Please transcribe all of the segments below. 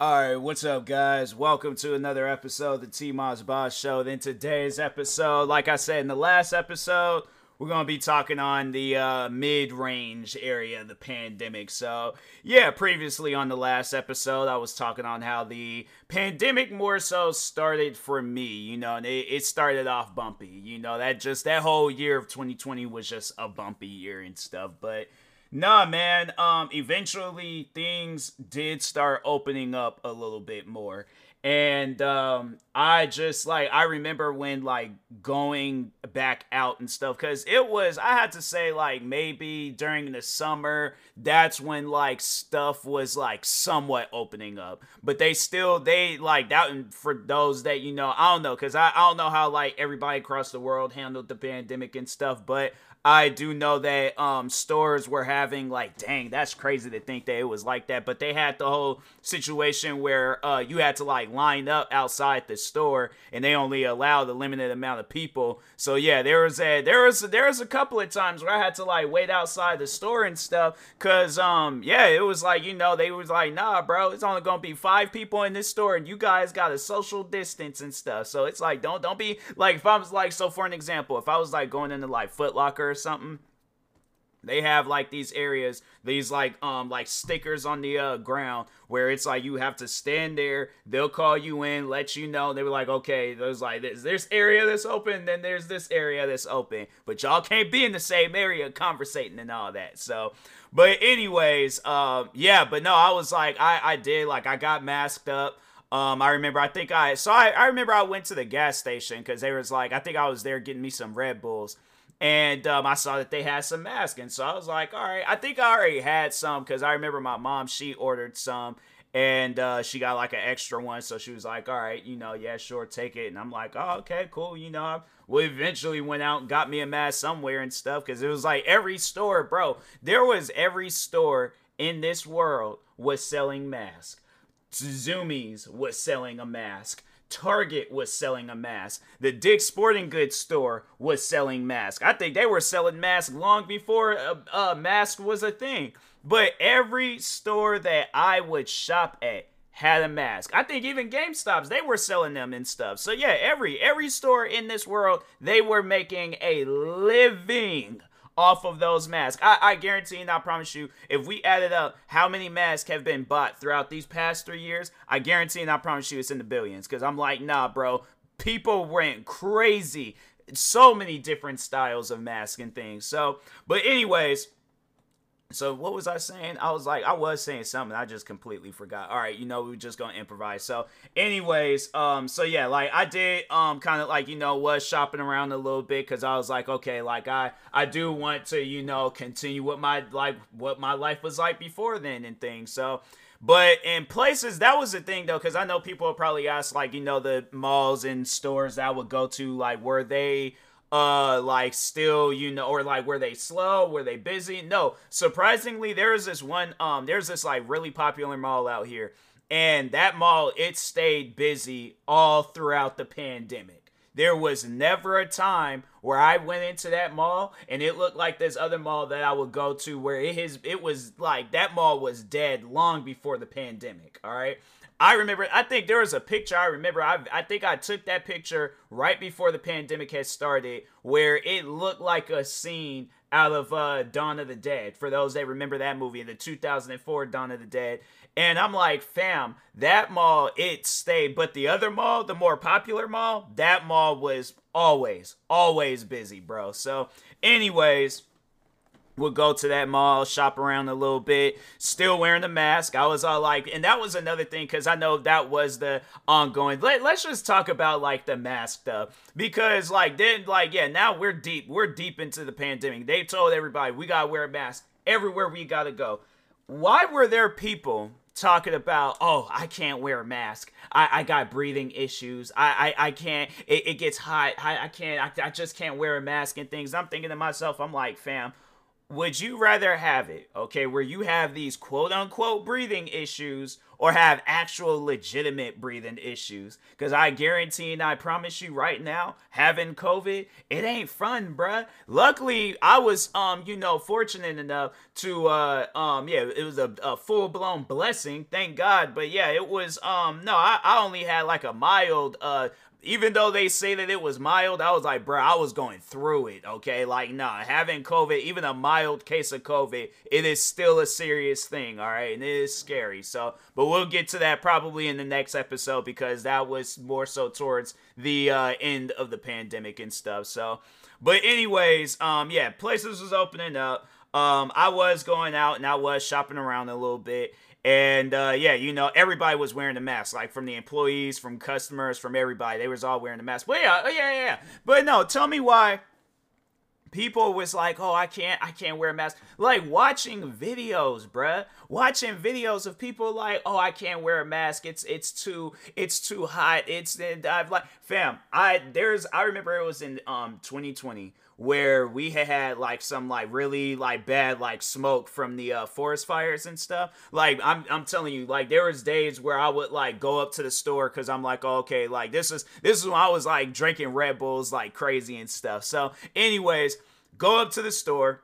All right, what's up, guys? Welcome to another episode of the T Moss Boss Show. Then today's episode, like I said in the last episode, we're gonna be talking on the uh, mid-range area of the pandemic. So, yeah, previously on the last episode, I was talking on how the pandemic more so started for me. You know, it, it started off bumpy. You know, that just that whole year of 2020 was just a bumpy year and stuff, but Nah, man. Um, eventually things did start opening up a little bit more. And um, I just like I remember when like going back out and stuff because it was I had to say like maybe during the summer that's when like stuff was like somewhat opening up but they still they like that for those that you know I don't know because I, I don't know how like everybody across the world handled the pandemic and stuff but I do know that um, stores were having like, dang, that's crazy to think that it was like that. But they had the whole situation where uh, you had to like line up outside the store, and they only allowed a limited amount of people. So yeah, there was a there was there was a couple of times where I had to like wait outside the store and stuff, cause um yeah, it was like you know they was like, nah, bro, it's only gonna be five people in this store, and you guys got a social distance and stuff. So it's like don't don't be like if I was like so for an example, if I was like going into like Foot Locker or something they have like these areas these like um like stickers on the uh, ground where it's like you have to stand there they'll call you in let you know they were like okay there's like this this area that's open then there's this area that's open but y'all can't be in the same area conversating and all that so but anyways um yeah but no i was like i i did like i got masked up um, I remember. I think I so I, I remember I went to the gas station because they was like I think I was there getting me some Red Bulls, and um, I saw that they had some masks, and so I was like, all right, I think I already had some because I remember my mom she ordered some, and uh, she got like an extra one, so she was like, all right, you know, yeah, sure, take it, and I'm like, oh, okay, cool, you know. We eventually went out and got me a mask somewhere and stuff because it was like every store, bro. There was every store in this world was selling masks. Zumiez was selling a mask. Target was selling a mask. The Dick's Sporting Goods store was selling masks. I think they were selling masks long before a, a mask was a thing. But every store that I would shop at had a mask. I think even GameStops they were selling them and stuff. So yeah, every every store in this world they were making a living off of those masks. I, I guarantee and I promise you, if we added up how many masks have been bought throughout these past three years, I guarantee and I promise you it's in the billions. Because I'm like, nah, bro, people went crazy. So many different styles of masks and things. So, but anyways, so what was I saying? I was like, I was saying something. I just completely forgot. All right, you know, we are just gonna improvise. So, anyways, um, so yeah, like I did, um, kind of like you know, was shopping around a little bit because I was like, okay, like I, I do want to, you know, continue what my like what my life was like before then and things. So, but in places that was the thing though, because I know people probably ask, like, you know, the malls and stores that I would go to, like, were they uh like still you know or like were they slow? Were they busy? No. Surprisingly there's this one um there's this like really popular mall out here and that mall it stayed busy all throughout the pandemic. There was never a time where I went into that mall and it looked like this other mall that I would go to where it is it was like that mall was dead long before the pandemic all right I remember, I think there was a picture I remember. I, I think I took that picture right before the pandemic had started where it looked like a scene out of uh, Dawn of the Dead. For those that remember that movie, the 2004 Dawn of the Dead. And I'm like, fam, that mall, it stayed. But the other mall, the more popular mall, that mall was always, always busy, bro. So, anyways, would go to that mall, shop around a little bit, still wearing the mask. I was all like, and that was another thing because I know that was the ongoing. Let, let's just talk about like the mask stuff because like then like yeah now we're deep we're deep into the pandemic. They told everybody we gotta wear a mask everywhere we gotta go. Why were there people talking about oh i can't wear a mask i, I got breathing issues i i, I can't it, it gets hot i, I can't I, I just can't wear a mask and things i'm thinking to myself i'm like fam would you rather have it, okay, where you have these quote unquote breathing issues, or have actual legitimate breathing issues. Because I guarantee and I promise you right now, having COVID, it ain't fun, bruh. Luckily, I was, um, you know, fortunate enough to, uh, um, yeah, it was a, a full blown blessing, thank God. But yeah, it was, um, no, I, I only had like a mild, uh, even though they say that it was mild, I was like, bro, I was going through it, okay? Like, nah, having COVID, even a mild case of COVID, it is still a serious thing, all right? And it is scary. So, but we'll get to that probably in the next episode because that was more so towards the uh, end of the pandemic and stuff. So, but anyways, um, yeah, places was opening up. Um, I was going out and I was shopping around a little bit and uh, yeah, you know, everybody was wearing the mask, like from the employees, from customers, from everybody. They was all wearing the mask. But yeah, yeah, yeah. But no, tell me why people was like, "Oh, I can't, I can't wear a mask." Like watching videos, bruh. Watching videos of people like, "Oh, I can't wear a mask. It's it's too it's too hot. It's I've like, fam. I there's I remember it was in um 2020 where we had like some like really like bad like smoke from the uh, forest fires and stuff. Like I'm I'm telling you, like there was days where I would like go up to the store because I'm like, oh, okay, like this is this is when I was like drinking Red Bulls like crazy and stuff. So, anyways, go up to the store,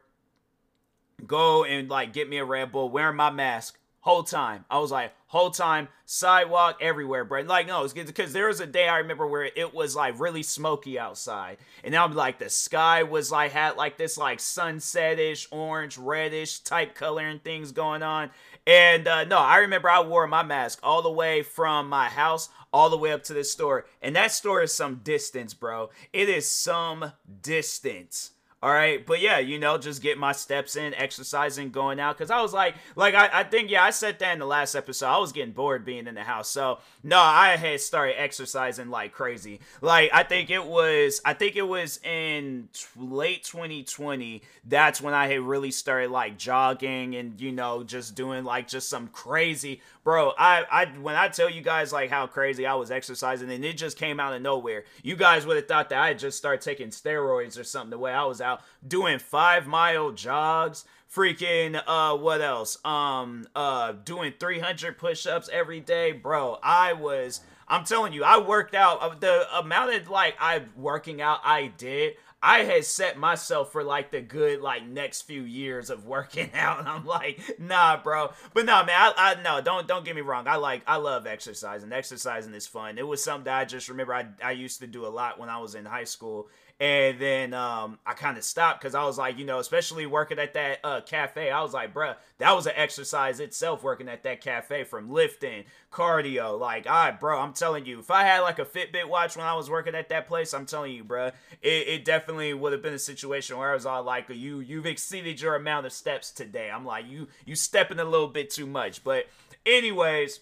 go and like get me a Red Bull, wearing my mask whole time. I was like, whole time, sidewalk, everywhere, bro. Like, no, it's because there was a day I remember where it was like really smoky outside. And I'm like the sky was like had like this like sunsetish, orange, reddish type color and things going on. And uh, no, I remember I wore my mask all the way from my house all the way up to the store. And that store is some distance, bro. It is some distance. All right, but yeah, you know, just get my steps in, exercising, going out. Cause I was like, like I, I think yeah, I said that in the last episode. I was getting bored being in the house, so no, I had started exercising like crazy. Like I think it was, I think it was in t- late 2020. That's when I had really started like jogging and you know just doing like just some crazy bro i i when i tell you guys like how crazy i was exercising and it just came out of nowhere you guys would have thought that i just started taking steroids or something the way i was out doing five mile jogs freaking uh what else? Um uh doing 300 push-ups every day bro. I was i'm telling you i worked out uh, the amount of like i working out i did I had set myself for like the good like next few years of working out. And I'm like, nah, bro. But no, man, I, I no, don't don't get me wrong. I like I love exercising. Exercising is fun. It was something that I just remember I I used to do a lot when I was in high school and then um, I kind of stopped because I was like, you know, especially working at that uh, cafe, I was like, bruh, that was an exercise itself working at that cafe from lifting, cardio. Like, all right, bro, I'm telling you, if I had like a Fitbit watch when I was working at that place, I'm telling you, bruh, it, it definitely would have been a situation where I was all like, you, you've exceeded your amount of steps today. I'm like, you, you stepping a little bit too much. But, anyways,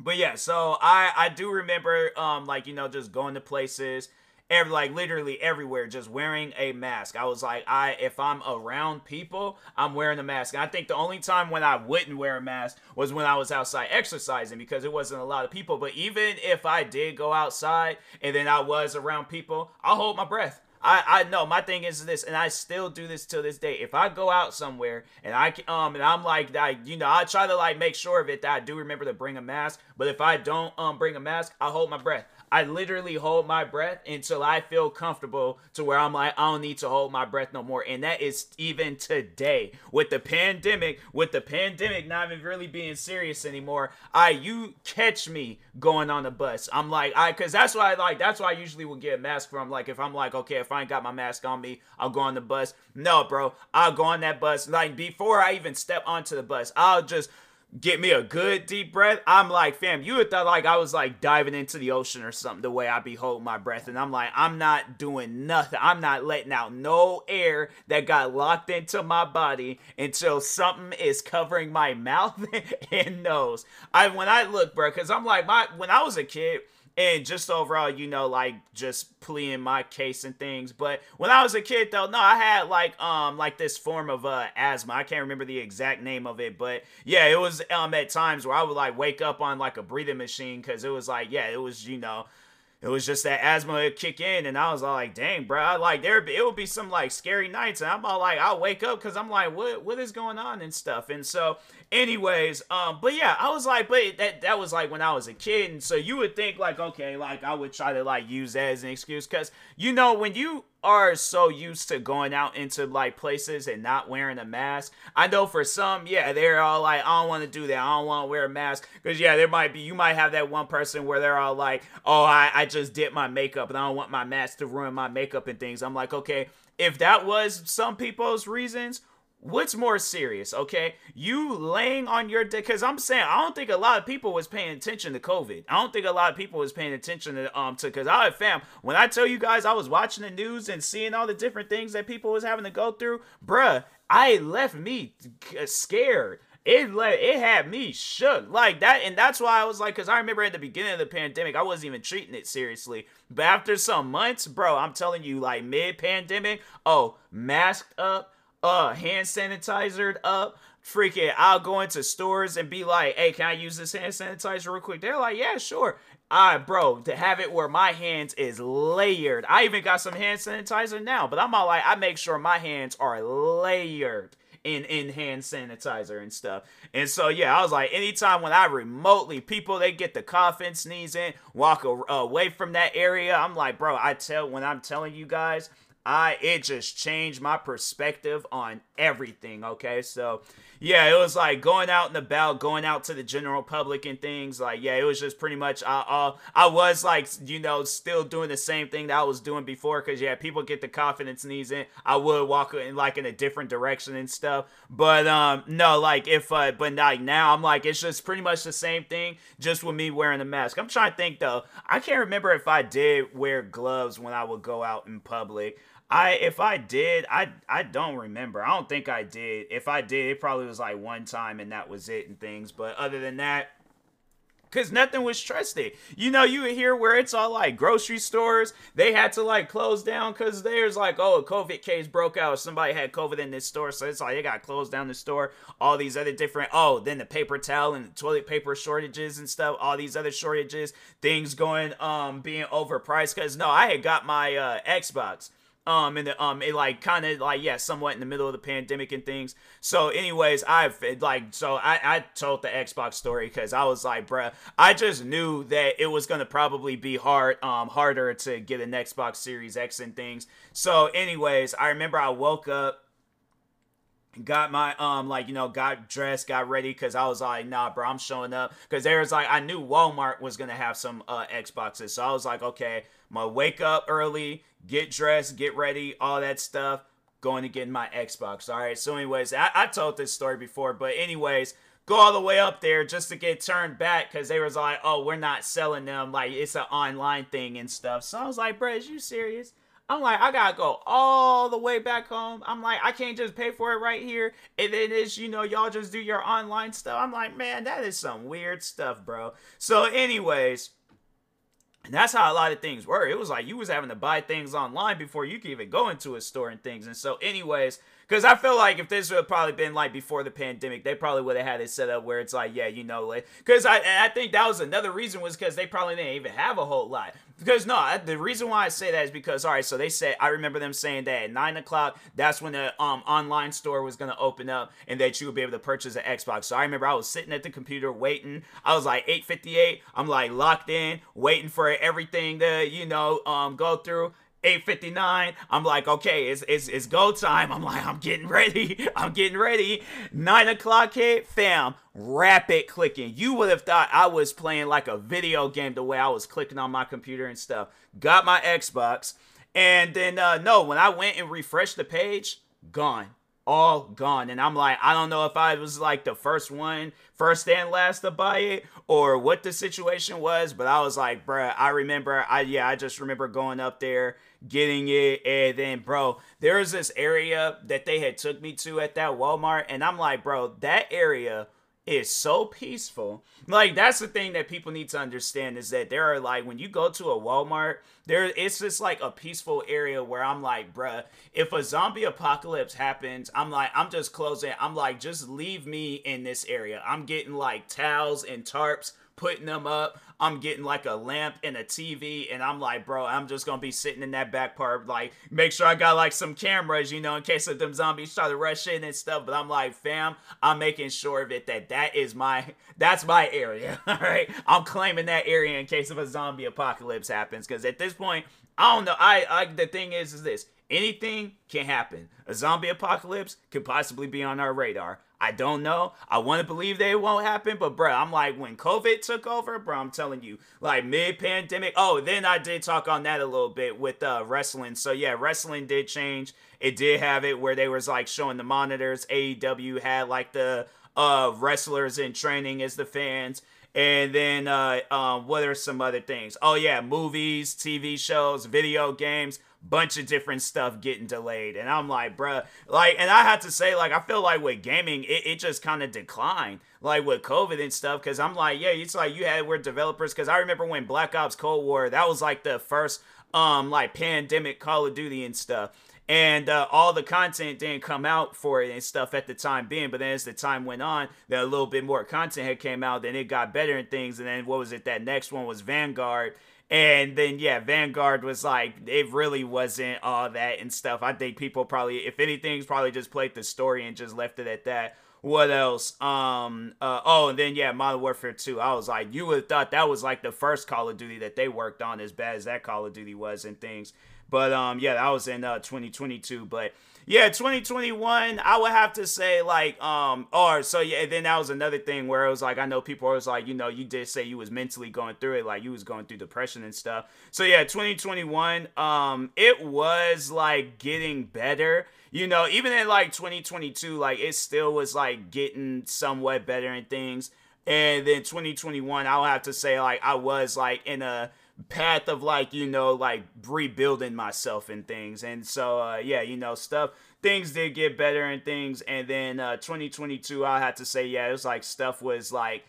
but yeah, so I I do remember um like you know just going to places every like literally everywhere just wearing a mask i was like i if i'm around people i'm wearing a mask and i think the only time when i wouldn't wear a mask was when i was outside exercising because it wasn't a lot of people but even if i did go outside and then i was around people i'll hold my breath I, I know my thing is this, and I still do this till this day. If I go out somewhere and I um and I'm like I you know I try to like make sure of it that I do remember to bring a mask. But if I don't um bring a mask, I hold my breath. I literally hold my breath until I feel comfortable to where I'm like, I don't need to hold my breath no more. And that is even today with the pandemic, with the pandemic not even really being serious anymore. I, you catch me going on the bus. I'm like, I, cause that's why I like, that's why I usually will get a mask from. Like, if I'm like, okay, if I ain't got my mask on me, I'll go on the bus. No, bro, I'll go on that bus. Like, before I even step onto the bus, I'll just, get me a good deep breath, I'm like, fam, you would thought like I was like diving into the ocean or something the way I be holding my breath. And I'm like, I'm not doing nothing. I'm not letting out no air that got locked into my body until something is covering my mouth and nose. I when I look, bro, because I'm like, my when I was a kid and just overall, you know, like just pleading my case and things. But when I was a kid, though, no, I had like um like this form of uh asthma. I can't remember the exact name of it, but yeah, it was um at times where I would like wake up on like a breathing machine because it was like yeah, it was you know it was just that asthma would kick in, and I was all like, "Dang, bro!" I, like there, it would be some like scary nights, and I'm all like, I'll wake up because I'm like, "What, what is going on?" and stuff. And so, anyways, um, but yeah, I was like, but that that was like when I was a kid, and so you would think like, okay, like I would try to like use that as an excuse because you know when you are so used to going out into like places and not wearing a mask. I know for some, yeah, they're all like, I don't want to do that. I don't want to wear a mask. Because, yeah, there might be, you might have that one person where they're all like, oh, I, I just did my makeup and I don't want my mask to ruin my makeup and things. I'm like, okay, if that was some people's reasons, What's more serious, okay? You laying on your dick because I'm saying I don't think a lot of people was paying attention to COVID. I don't think a lot of people was paying attention to um to because I fam when I tell you guys I was watching the news and seeing all the different things that people was having to go through, bruh, I left me scared. It let it had me shook like that, and that's why I was like, because I remember at the beginning of the pandemic, I wasn't even treating it seriously. But after some months, bro, I'm telling you, like mid pandemic, oh, masked up uh hand sanitizer up. Freaking, I'll go into stores and be like, "Hey, can I use this hand sanitizer real quick?" They're like, "Yeah, sure." I, right, bro, to have it where my hands is layered. I even got some hand sanitizer now, but I'm all like, I make sure my hands are layered in in hand sanitizer and stuff. And so yeah, I was like, anytime when I remotely people they get the coughing, sneezing, walk away from that area, I'm like, bro, I tell when I'm telling you guys I it just changed my perspective on everything. Okay, so yeah, it was like going out and about, going out to the general public and things. Like yeah, it was just pretty much I uh, I was like you know still doing the same thing that I was doing before because yeah, people get the confidence knees in. I would walk in like in a different direction and stuff. But um no, like if uh but like now I'm like it's just pretty much the same thing, just with me wearing a mask. I'm trying to think though. I can't remember if I did wear gloves when I would go out in public. I if I did, I I don't remember. I don't think I did. If I did, it probably was like one time and that was it and things. But other than that, Cause nothing was trusted. You know, you hear where it's all like grocery stores, they had to like close down because there's like, oh, a COVID case broke out. Somebody had COVID in this store. So it's like they got closed down the store. All these other different, oh, then the paper towel and toilet paper shortages and stuff, all these other shortages, things going, um, being overpriced. Cause no, I had got my uh, Xbox um, and the, um, it like kind of like yeah, somewhat in the middle of the pandemic and things. So, anyways, I've like so I I told the Xbox story because I was like, bruh, I just knew that it was gonna probably be hard, um, harder to get an Xbox Series X and things. So, anyways, I remember I woke up got my um like you know got dressed got ready because i was like nah bro i'm showing up because there was like i knew walmart was gonna have some uh xboxes so i was like okay gonna wake up early get dressed, get ready, all that stuff, going to get my Xbox. All right. So, anyways, I, I told this story before, but anyways, go all the way up there just to get turned back because they was like, oh, we're not selling them. Like it's an online thing and stuff. So I was like, bro, is you serious? I'm like, I gotta go all the way back home. I'm like, I can't just pay for it right here. And then it's, you know, y'all just do your online stuff. I'm like, man, that is some weird stuff, bro. So, anyways, and that's how a lot of things were. It was like you was having to buy things online before you could even go into a store and things. And so, anyways, because I feel like if this would have probably been like before the pandemic, they probably would have had it set up where it's like, yeah, you know, like, because I, I think that was another reason was because they probably didn't even have a whole lot. Because no, the reason why I say that is because all right, so they said I remember them saying that at nine o'clock, that's when the um online store was gonna open up and that you would be able to purchase an Xbox. So I remember I was sitting at the computer waiting. I was like 8:58. I'm like locked in, waiting for everything to you know um go through. 8:59. I'm like, okay, it's, it's it's go time. I'm like, I'm getting ready. I'm getting ready. Nine o'clock hit, fam. Rapid clicking. You would have thought I was playing like a video game the way I was clicking on my computer and stuff. Got my Xbox, and then uh, no, when I went and refreshed the page, gone all gone. And I'm like, I don't know if I was like the first one, first and last to buy it, or what the situation was, but I was like, bruh, I remember, I yeah, I just remember going up there, getting it, and then bro, there was this area that they had took me to at that Walmart, and I'm like, bro, that area is so peaceful. Like that's the thing that people need to understand is that there are like when you go to a Walmart, there it's just like a peaceful area where I'm like, bruh, if a zombie apocalypse happens, I'm like, I'm just closing. I'm like, just leave me in this area. I'm getting like towels and tarps putting them up. I'm getting like a lamp and a TV, and I'm like, bro, I'm just gonna be sitting in that back part, like, make sure I got like some cameras, you know, in case of them zombies try to rush in and stuff. But I'm like, fam, I'm making sure of it that that is my, that's my area. All right, I'm claiming that area in case of a zombie apocalypse happens, because at this point, I don't know. I, I, the thing is, is this anything can happen. A zombie apocalypse could possibly be on our radar. I don't know. I want to believe it won't happen, but bro, I'm like when COVID took over, bro, I'm telling you, like mid pandemic. Oh, then I did talk on that a little bit with uh, wrestling. So yeah, wrestling did change. It did have it where they was like showing the monitors. AEW had like the uh wrestlers in training as the fans. And then uh um what are some other things? Oh yeah, movies, TV shows, video games bunch of different stuff getting delayed. And I'm like, bruh, like, and I had to say, like, I feel like with gaming, it, it just kind of declined, like with COVID and stuff. Cause I'm like, yeah, it's like you had where developers, cause I remember when Black Ops Cold War, that was like the first, um, like pandemic Call of Duty and stuff. And uh, all the content didn't come out for it and stuff at the time being, but then as the time went on, then a little bit more content had came out, then it got better and things. And then what was it? That next one was Vanguard, and then yeah, Vanguard was like it really wasn't all that and stuff. I think people probably, if anything's probably just played the story and just left it at that. What else? Um. Uh, oh, and then yeah, Modern Warfare 2. I was like, you would have thought that was like the first Call of Duty that they worked on, as bad as that Call of Duty was and things. But um, yeah, that was in uh 2022. But yeah, 2021, I would have to say like um or so yeah, then that was another thing where it was like I know people was like, you know, you did say you was mentally going through it, like you was going through depression and stuff. So yeah, 2021, um, it was like getting better. You know, even in like 2022, like it still was like getting somewhat better and things. And then 2021, I'll have to say like I was like in a path of like you know like rebuilding myself and things. And so uh yeah you know stuff things did get better and things. And then uh 2022 i had to say yeah it was like stuff was like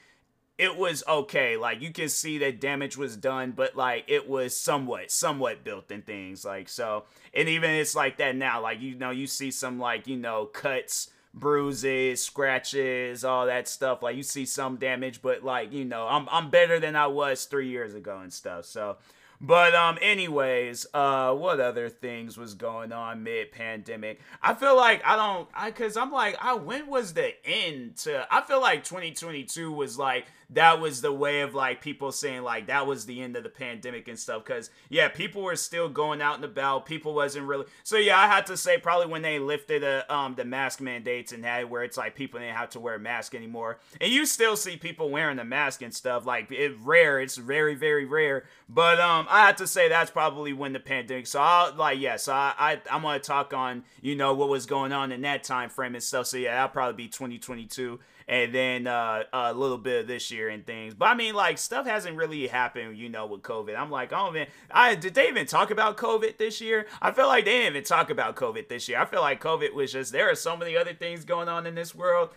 it was okay. Like you can see that damage was done but like it was somewhat somewhat built in things. Like so and even it's like that now. Like you know you see some like you know cuts bruises, scratches, all that stuff. Like you see some damage, but like, you know, I'm I'm better than I was 3 years ago and stuff. So, but um anyways, uh what other things was going on mid pandemic? I feel like I don't I cuz I'm like I when was the end to I feel like 2022 was like that was the way of like people saying like that was the end of the pandemic and stuff because yeah people were still going out and about. People wasn't really so yeah i had to say probably when they lifted the um the mask mandates and had where it's like people didn't have to wear a mask anymore. And you still see people wearing the mask and stuff like it's rare it's very very rare. But um i had to say that's probably when the pandemic so I'll like yeah so i, I i'm gonna talk on you know what was going on in that time frame and stuff. So yeah that'll probably be 2022 and then uh, a little bit of this year and things. But I mean, like stuff hasn't really happened, you know, with COVID. I'm like, oh man, I did they even talk about COVID this year? I feel like they didn't even talk about COVID this year. I feel like COVID was just there are so many other things going on in this world.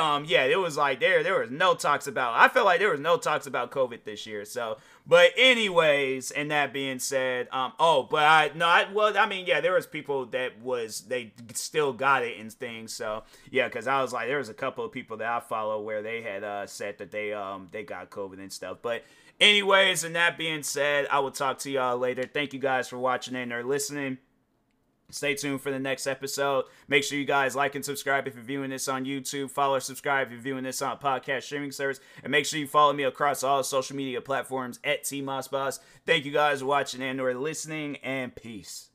Um, yeah, it was like there there was no talks about. I feel like there was no talks about COVID this year. So but anyways, and that being said, um, oh, but I no, I well, I mean, yeah, there was people that was they still got it and things. So yeah, because I was like, there was a couple of people that I follow where they had uh said that they um they got COVID and stuff. But anyways, and that being said, I will talk to y'all later. Thank you guys for watching and or listening. Stay tuned for the next episode. Make sure you guys like and subscribe if you're viewing this on YouTube. Follow or subscribe if you're viewing this on podcast streaming service. And make sure you follow me across all social media platforms at T Moss Boss. Thank you guys for watching and or listening, and peace.